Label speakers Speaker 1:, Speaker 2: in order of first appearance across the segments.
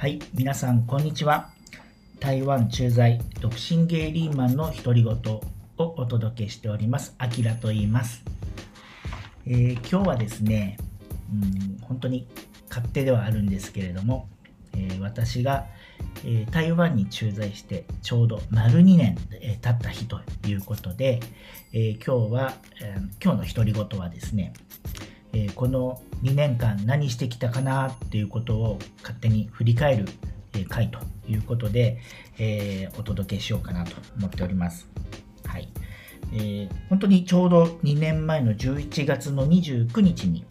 Speaker 1: はい、皆さんこんにちは。台湾駐在独身ゲイリーマンの独り言をお届けしております。あきらと言います、えー、今日はですね、うん、本当に勝手ではあるんですけれども、えー、私が、えー、台湾に駐在してちょうど丸2年、え経った日ということで、え今日は、え今日の独り言はですね、えこの2年間何してきたかなっていうことを勝手に振り返る、回ということで、えー、お届けしようかなと思っております。はい。えー、本当にちょうど2年前の11月の29日に、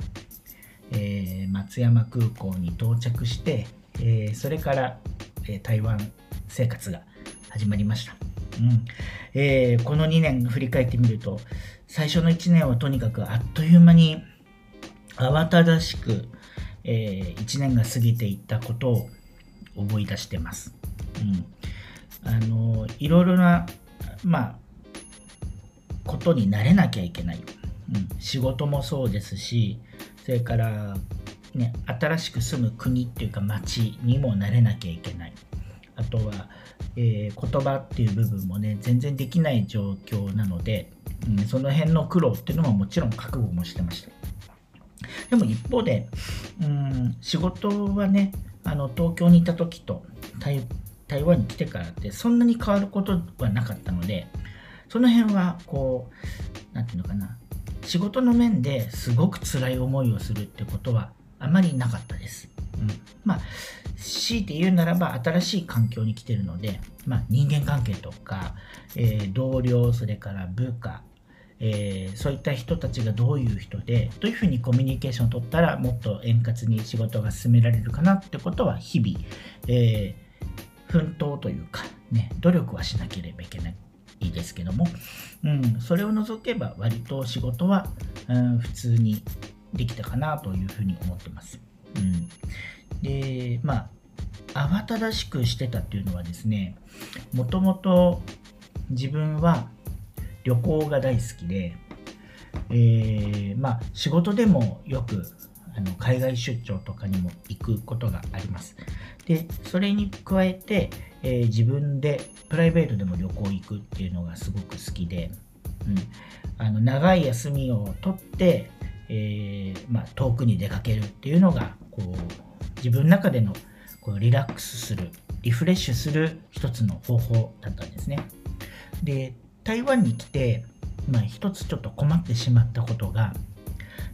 Speaker 1: えー、松山空港に到着して、えそれから、え台湾生活が始まりました。うんえー、この2年振り返ってみると最初の1年はとにかくあっという間に慌ただしく、えー、1年が過ぎていったことを思い出してます。うん、あのいろいろな、まあ、ことになれなきゃいけない、うん。仕事もそうですし、それから、ね、新しく住む国っていうか町にもなれなきゃいけない。あとは、えー、言葉っていう部分もね、全然できない状況なので、うん、その辺の苦労っていうのももちろん覚悟もしてました。でも一方で、うん、仕事はね、あの東京にいた時と台台湾に来てからってそんなに変わることはなかったので、その辺はこう、なんていうのかな、仕事の面ですごく辛い思いをするってことはあまりなかったです。うん、まあ、強いて言うならば新しい環境に来てるので、まあ、人間関係とか、えー、同僚、それから部下、えー、そういった人たちがどういう人でどういうふうにコミュニケーションを取ったらもっと円滑に仕事が進められるかなってことは日々、えー、奮闘というか、ね、努力はしなければいけないですけども、うん、それを除けば割と仕事は、うん、普通にできたかなというふうに思ってます。うん、でまあ慌ただしくしてたっていうのはですねもともと自分は旅行が大好きで、えー、まあ、仕事でもよくあの海外出張とかにも行くことがあります。で、それに加えて、えー、自分でプライベートでも旅行行くっていうのがすごく好きで、うん、あの長い休みを取って、えー、まあ、遠くに出かけるっていうのがこう自分の中でのこうリラックスするリフレッシュする一つの方法だったんですね。で台湾に来て、まあ、一つちょっと困ってしまったことが、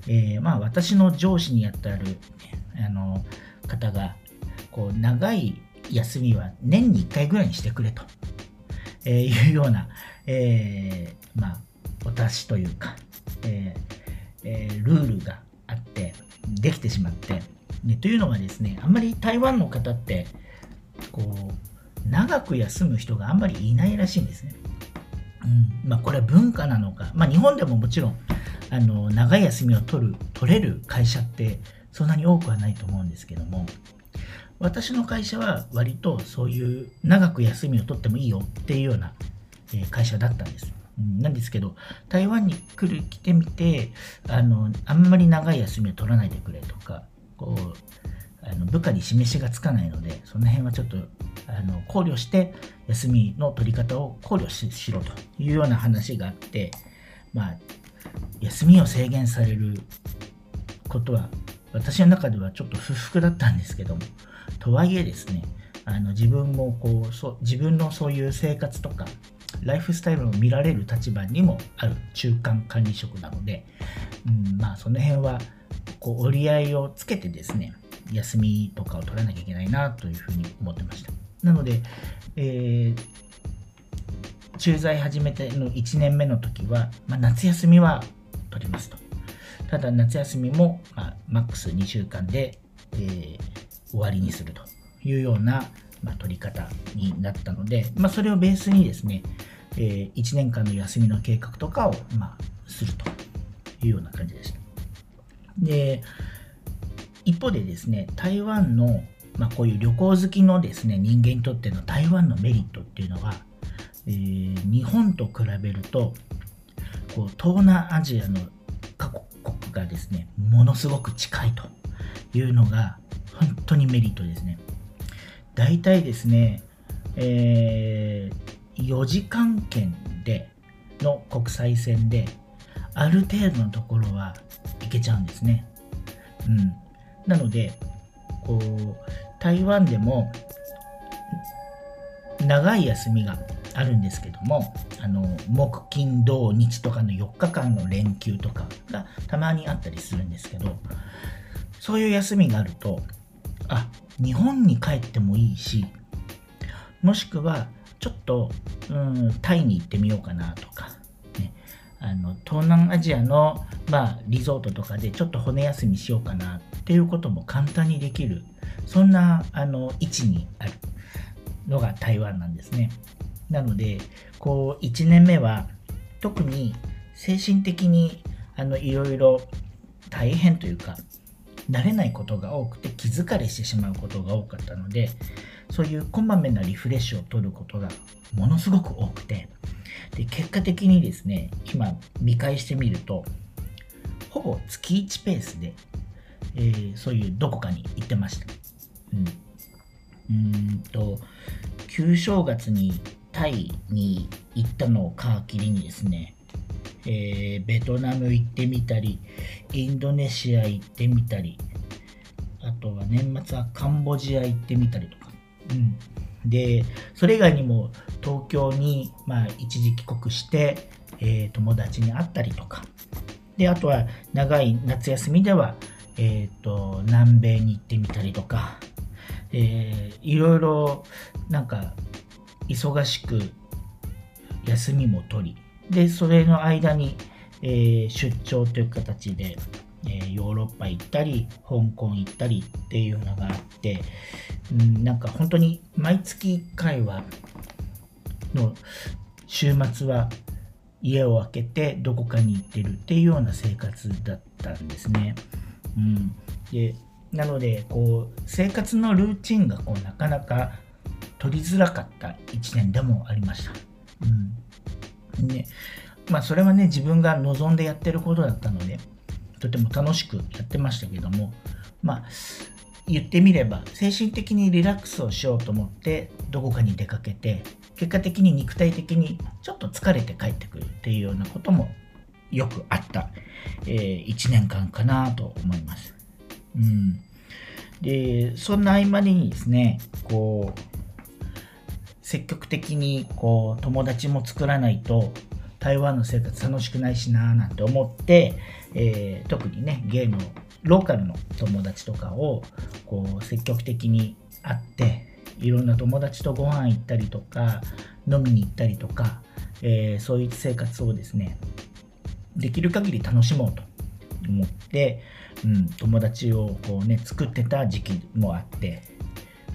Speaker 1: えー、まあ、私の上司にあたる、あの方がこう長い休みは年に1回ぐらいにしてくれと、えー、いうような、えー、まあ、お達しというか、ええー、ルールがあってできてしまって、ね、というのがですねあんまり台湾の方ってこう長く休む人があんまりいないらしいんですね。うん。まあ、これは文化なのか、まあ、日本でももちろんあの長い休みを取る取れる会社ってそんなに多くはないと思うんですけども。私の会社は割とそういう長く休みを取ってもいいよっていうような、会社だったんです。なんですけど台湾に来る来てみてあのあんまり長い休みを取らないでくれとかこうあの部下に示しがつかないのでその辺はちょっとあの考慮して休みの取り方を考慮しろというような話があって、まあ、休みを制限されることは私の中ではちょっと不服だったんですけどもとはいえですねあの自分もこうそ自分のそういう生活とかライフスタイルを見られる立場にもある中間管理職なので、うん、まあその辺はこう折り合いをつけてですね休みとかを取らなきゃいけないなというふうに思ってました。なので、えー、駐在始めての1年目の時は、まあ、夏休みは取りますと。ただ夏休みも、まあ、マックス2週間で、えー、終わりにするというような、まあ、取り方になったので、まあ、それをベースにですね、えー、1年間の休みの計画とかを、まあ、するというような感じでした。で、一方でですね、台湾の、まあ、こういう旅行好きのですね、人間にとっての台湾のメリットっていうのは、えー、日本と比べると、こう東南アジアの各国がですね、ものすごく近いというのが本当にメリットですね。大体ですね、えー、4時間圏での国際線である程度のところは行けちゃうんですね。うん、なのでこう台湾でも長い休みがあるんですけどもあの木金土日とかの4日間の連休とかがたまにあったりするんですけどそういう休みがあるとあ日本に帰ってもいいしもしくはちょっとうんタイに行ってみようかなとか、ね、あの東南アジアの、まあ、リゾートとかでちょっと骨休みしようかなっていうことも簡単にできるそんなあの位置にあるのが台湾なんですね。なので、こう、1年目は、特に精神的に、あの、いろいろ大変というか、慣れないことが多くて気疲れしてしまうことが多かったので、そういうこまめなリフレッシュを取ることがものすごく多くて、で結果的にですね、今見返してみると、ほぼ月1ペースで、えー、そういうどこかに行ってました。うん。うんと、旧正月にタイに行ったのを皮切りにですね、えー、ベトナム行ってみたり、インドネシア行ってみたり、あとは年末はカンボジア行ってみたりとか。うん、で、それ以外にも東京に、まあ、一時帰国して、えー、友達に会ったりとか。で、あとは長い夏休みでは、えっ、ー、と、南米に行ってみたりとか、えー、いろいろなんか忙しく休みも取り、で、それの間に、えー、出張という形で、えー、ヨーロッパ行ったり、香港行ったりっていうのがあって、うん、なんか本当に毎月1回は、の週末は家を空けてどこかに行ってるっていうような生活だったんですね。うん、でなのでこう生活のルーチンがこうなかなか取りづらかった1年でもありました。うん。ね。まあ、それはね自分が望んでやってることだったのでとても楽しくやってましたけどもまあ言ってみれば精神的にリラックスをしようと思ってどこかに出かけて結果的に肉体的にちょっと疲れて帰ってくるっていうようなこともよくあった、えー、1年間かなと思います。うん、でそんな合間にですねこう積極的にこう友達も作らないと台湾の生活楽しくないしなーなんて思って、えー、特にねゲームローカルの友達とかをこう積極的に会っていろんな友達とご飯行ったりとか飲みに行ったりとか、えー、そういう生活をですねできる限り楽しもうと思って、うん、友達をこうね作ってた時期もあって、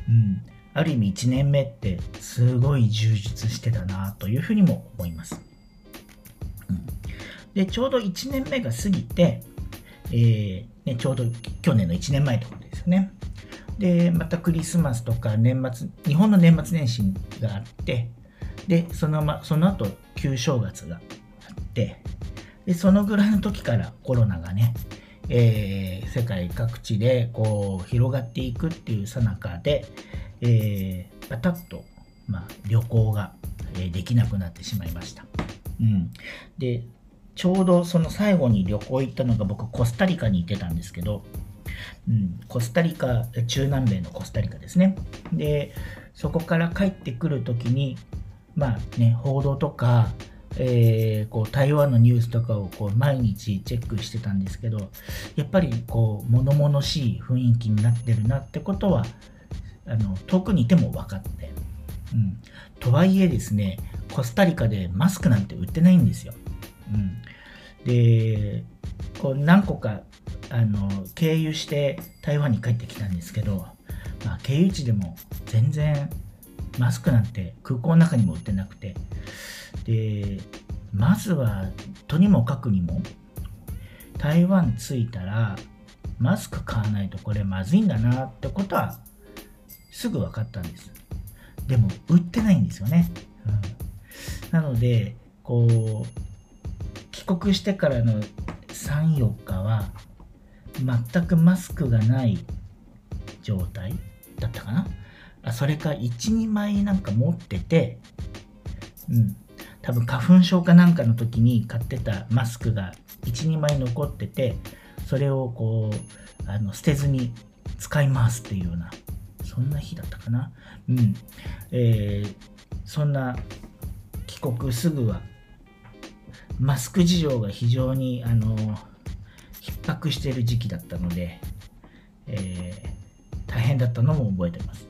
Speaker 1: うん、ある意味1年目ってすごい充実してたなというふうにも思います。うん、で、ちょうど1年目が過ぎて、えー、ね、ちょうど去年の1年前とかですよね。で、またクリスマスとか年末、日本の年末年始があって、で、その,、ま、その後、旧正月があって、で、そのぐらいの時からコロナがね、えー、世界各地でこう広がっていくっていうさなかで、えー、パタッと、まあ、旅行が、えできなくなってしまいました。うん、でちょうどその最後に旅行行ったのが僕コスタリカに行ってたんですけど、うん、コスタリカ中南米のコスタリカですね。でそこから帰ってくる時にまあね報道とかえー、こう台湾のニュースとかをこう毎日チェックしてたんですけどやっぱりこう物々しい雰囲気になってるなってことはあの遠くにいても分かって、うん、とはいえですねコスタリカでマスクなんて売ってないんですよ、うん、でこう何個かあの経由して台湾に帰ってきたんですけど、まあ、経由地でも全然マスクなんて空港の中にも売ってなくてでまずはとにもかくにも台湾着いたらマスク買わないとこれまずいんだなってことはすぐ分かったんです。でも、売ってないんですよね。うん、なので、こう、帰国してからの3、4日は、全くマスクがない状態だったかな。あそれか12枚なんか持っててうん多分花粉症かなんかの時に買ってたマスクが12枚残っててそれをこうあの捨てずに使いますっていうようなそんな日だったかな。うん。えー、そんな帰国すぐはマスク事情が非常にあの逼迫している時期だったので、えー、大変だったのも覚えてます。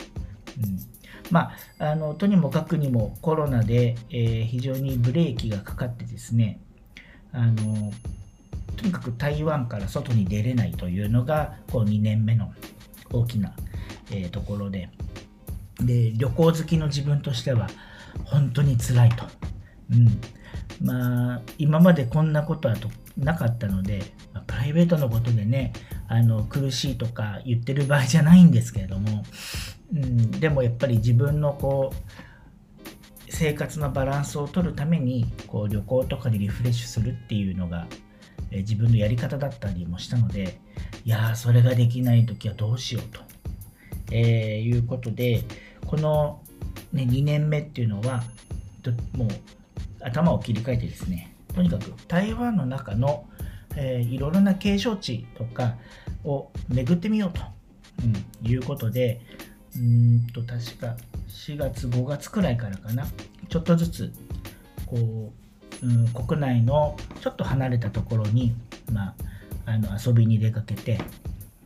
Speaker 1: うん。まあ、あのとにもかくにもコロナで、えー、非常にブレーキがかかってですねあのとにかく台湾から外に出れないというのがこう2年目の大きな、えー、ところで。で旅行好きの自分としては本当に辛いと、うん。まあ、今までこんなことはとなかったので、まあ、プライベートのことでねあの苦しいとか言ってる場合じゃないんですけれども、うん、でもやっぱり自分のこう生活のバランスを取るためにこう旅行とかでリフレッシュするっていうのが、え自分のやり方だったりもしたのでいやーそれができない時はどうしようと、えー、いうことでこの、ね、2年目っていうのはもう頭を切り替えてですねとにかく台湾の中の、えー、いろいろな景勝地とかを巡ってみようと、うん、いうことでうんと確か4月5月くらいからかなちょっとずつこう、うん、国内のちょっと離れたところに、まあ、あの遊びに出かけて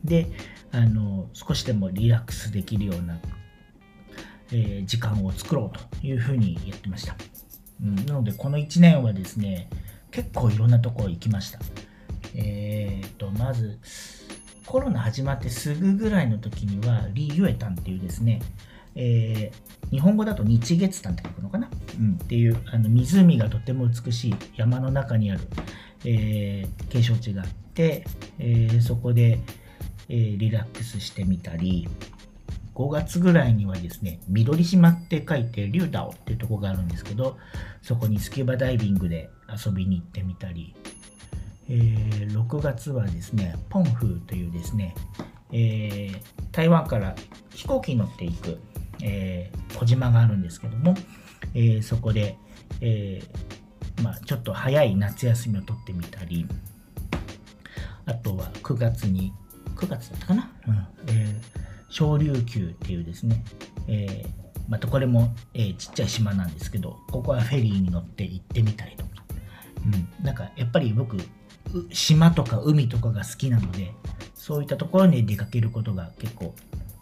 Speaker 1: であの少しでもリラックスできるような、えー、時間を作ろうというふうにやってました。うん、なのでこの1年はですね結構いろんなところ行きましたえー、とまずコロナ始まってすぐぐらいの時にはリー・ユエタンっていうですね、えー、日本語だと日月潭って書くのかな、うん、っていうあの湖がとても美しい山の中にある、えー、景勝地があって、えー、そこで、えー、リラックスしてみたり5月ぐらいにはですね、緑島って書いて、リュウダオっていうとこがあるんですけど、そこにスキューバダイビングで遊びに行ってみたり、えー、6月はですね、ポンフーというですね、えー、台湾から飛行機に乗っていく、えー、小島があるんですけども、えー、そこで、えーまあ、ちょっと早い夏休みを取ってみたり、あとは9月に、9月だったかな、うん。えー小琉球っていうですね、えー、またこれも、えー、ちっちゃい島なんですけど、ここはフェリーに乗って行ってみたりとか、うん、なんかやっぱり僕、島とか海とかが好きなので、そういったところに出かけることが結構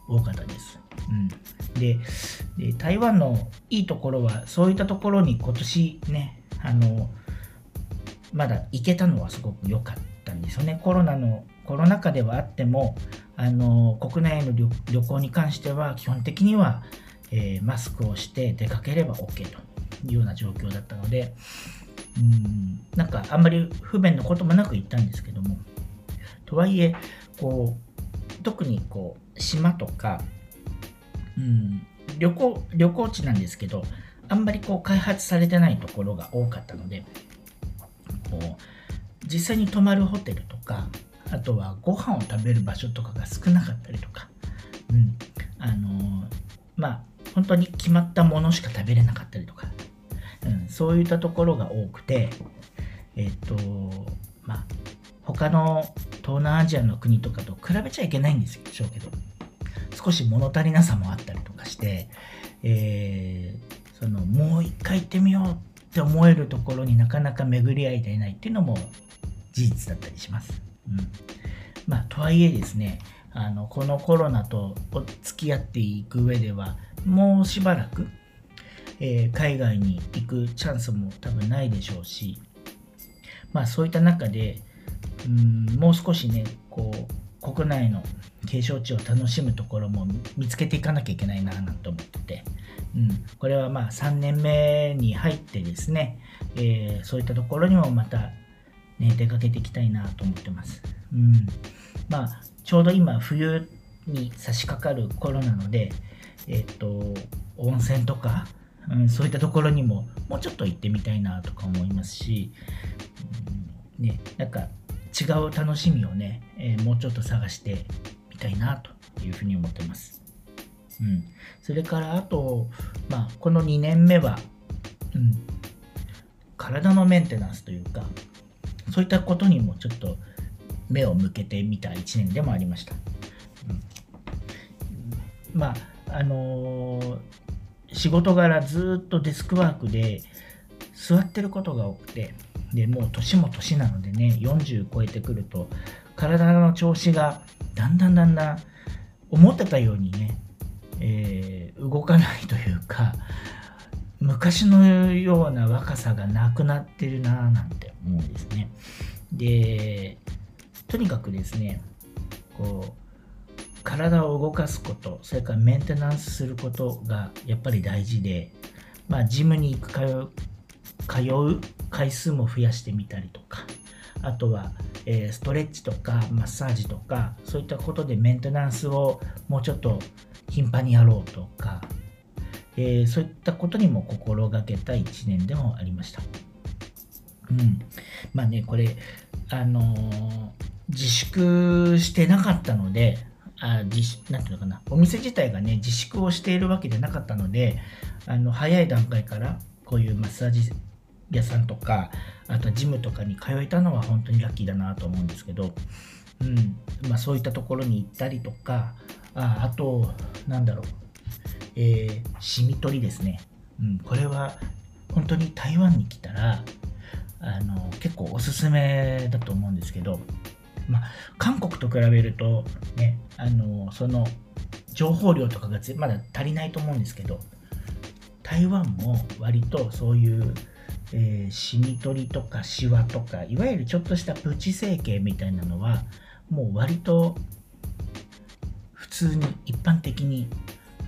Speaker 1: 多かったです。うん、でで台湾のいいところは、そういったところに今年ね、あのまだ行けたのはすごく良かったんですよね。コロナのコロナ禍ではあっても、あの国内の旅行に関しては基本的には、えー、マスクをして出かければ OK というような状況だったので、うん。なんかあんまり不便なこともなく行ったんですけども、とはいえ、こう特にこう島とか、うん、旅行旅行地なんですけど、あんまりこう開発されてないところが多かったので、こう実際に泊まるホテルとか、あとはご飯を食べる場所とかが少なかったりとか、うん、あのー、まあ本当に決まったものしか食べれなかったりとか、うん、そういったところが多くて、えっ、と、まあ、他の東南アジアの国とかと比べちゃいけないんですよ、しょうけど。少し物足りなさもあったりとかして、えー、そのもう一回行ってみようって思えるところになかなか巡り合えていないっていうのも事実だったりします。うんまあ、とはいえですねあのこのコロナと付き合っていく上ではもうしばらく、えー、海外に行くチャンスも多分ないでしょうし、まあ、そういった中でうんもう少しねこう国内の景勝地を楽しむところも見つけていかなきゃいけないななんて思ってて、うん、これはまあ3年目に入ってですね、えー、そういったところにもまたね、出かけていきたいなと思ってます。うん。まあ、ちょうど今、冬に差し掛かる頃なので、えっ、と、温泉とか、うん、そういったところにももうちょっと行ってみたいなとか思いますし、うん、ね、なんか違う楽しみをね、えー、もうちょっと探してみたいなというふうに思ってます。うん、それからあと、まあ、この2年目は、うん、体のメンテナンスというかそういったことにもちょっと目を向けてみた1年でもありました。うん、まああのー、仕事柄ずっとデスクワークで座ってることが多くてでもう年も年なのでね40超えてくると体の調子がだんだんだんだん思ってたようにね、えー、動かないというか昔のような若さがなくなってるなぁなんて思うんですね。でとにかくですねこう体を動かすことそれからメンテナンスすることがやっぱり大事でまあジムに行く通う回数も増やしてみたりとかあとは、えー、ストレッチとかマッサージとかそういったことでメンテナンスをもうちょっと頻繁にやろうとか、えー、そういったことにも心がけた1年でもありました。うん、まあねこれあのー、自粛してなかったのであ自なんていうのかな。お店自体がね自粛をしているわけでなかったのであの早い段階からこういうマッサージ屋さんとかあとはジムとかに通えたのは本当にラッキーだなと思うんですけど、うん。まあ、そういったところに行ったりとかああとなんだろう、えー、シミ取りですね、うん、これは本当に台湾に来たらあの結構おすすめだと思うんですけど、まあ、韓国と比べるとねあのその情報量とかがまだ足りないと思うんですけど台湾も割とそういうえー、シミ取りとかシワとかいわゆるちょっとしたプチ整形みたいなのはもう割と普通に一般的に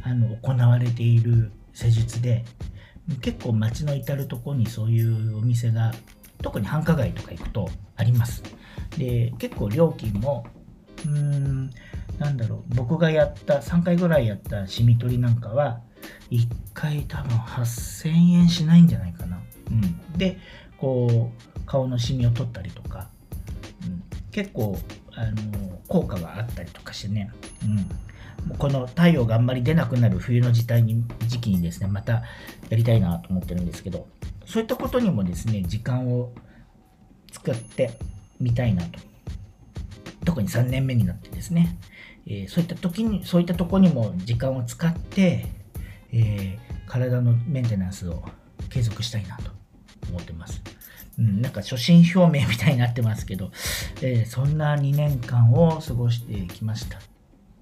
Speaker 1: あの行われている施術で結構街の至る所にそういうお店が特に繁華街とか行くとあります。で結構料金もうーんなんだろう僕がやった3回ぐらいやったシミ取りなんかは1回多分8000円しないんじゃないかな。うん、でこう顔のシミを取ったりとか、うん、結構あの効果があったりとかしてね、うん、この太陽があんまり出なくなる冬の時代に時期にですねまたやりたいなと思ってるんですけどそういったことにもですね時間を使ってみたいなと特に3年目になってですね、えー、そういった時にそういったとこにも時間を使って、えー、体のメンテナンスを継続したいなと思ってます。うん、なんか初心表明みたいになってますけど、えー、そんな2年間を過ごしてきました。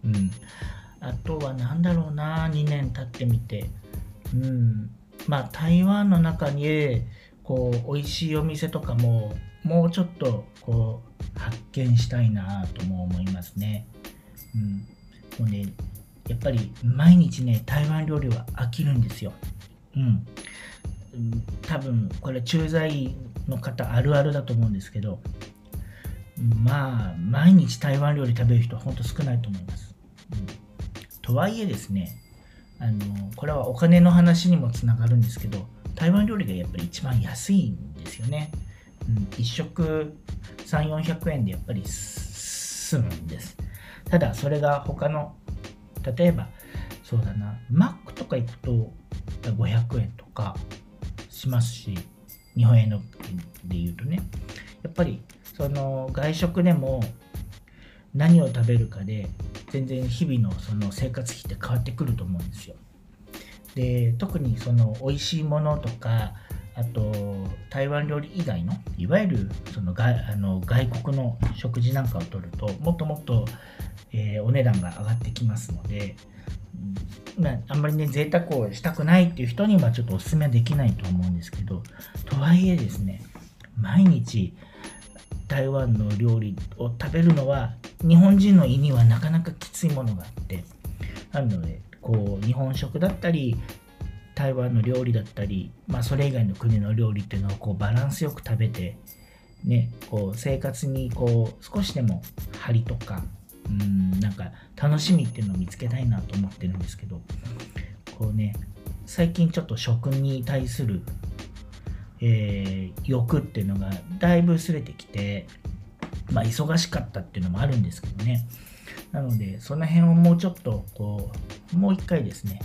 Speaker 1: うん。あとは何だろうな、2年経ってみて。うん。まあ、台湾の中に、こう、美味しいお店とかも、もうちょっと、こう、発見したいなとも思いますね。うん。もうね、やっぱり毎日ね、台湾料理は飽きるんですよ。うん。多分これ駐在の方あるあるだと思うんですけどまあ毎日台湾料理食べる人は本当少ないと思います、うん、とはいえですねあのこれはお金の話にもつながるんですけど台湾料理がやっぱり一番安いんですよね、うん、1食3400円でやっぱり済むんです。ただそれが他の例えばそうだなマックとか行くと500円とかしますし日本円ので言うとね。やっぱりその外食でも何を食べるかで全然日々のその生活費って変わってくると思うんですよ。で特にその美味しいものとかあと台湾料理以外のいわゆるその外あの外国の食事なんかを取るともっともっと、えー、お値段が上がってきますのでまあ、あんまりね、贅沢をしたくないっていう人にはちょっとお勧めできないと思うんですけど、とはいえですね、毎日台湾の料理を食べるのは、日本人の胃にはなかなかきついものがあって、なので、こう、日本食だったり、台湾の料理だったり、まあ、それ以外の国の料理っていうのをこうバランスよく食べて、ね、こう生活にこう少しでも張りとかうんなんか楽しみっていうのを見つけたいなと思ってるんですけどこうね最近ちょっと食に対する、えー、欲っていうのがだいぶ薄れてきてまあ、忙しかったっていうのもあるんですけどね。なので、その辺をもうちょっと、こう、もう一回ですね、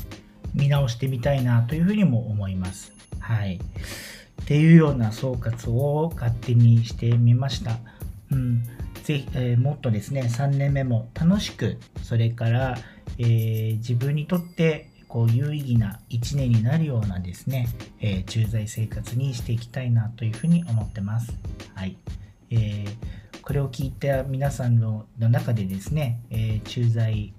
Speaker 1: 見直してみたいなというふうにも思います。はい。っていうような総括を勝手にしてみました。うん。ぜひ、えー、もっとですね、3年目も楽しく、それから、えー、自分にとってこう有意義な1年になるようなですね、えー、駐在生活にしていきたいなというふうに思ってます。はい。えー、これを聞いた皆さんの中でですね、えー、駐在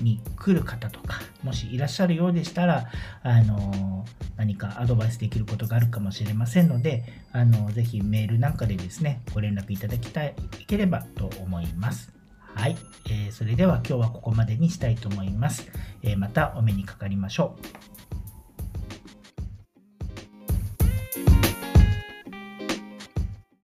Speaker 1: に来る方とか、もしいらっしゃるようでしたら、あの何かアドバイスできることがあるかもしれませんので、あのぜひメールなんかでですね、ご連絡いただきたいければと思います。はい、えー、それでは今日はここまでにしたいと思います。えー、またお目にかかりましょう。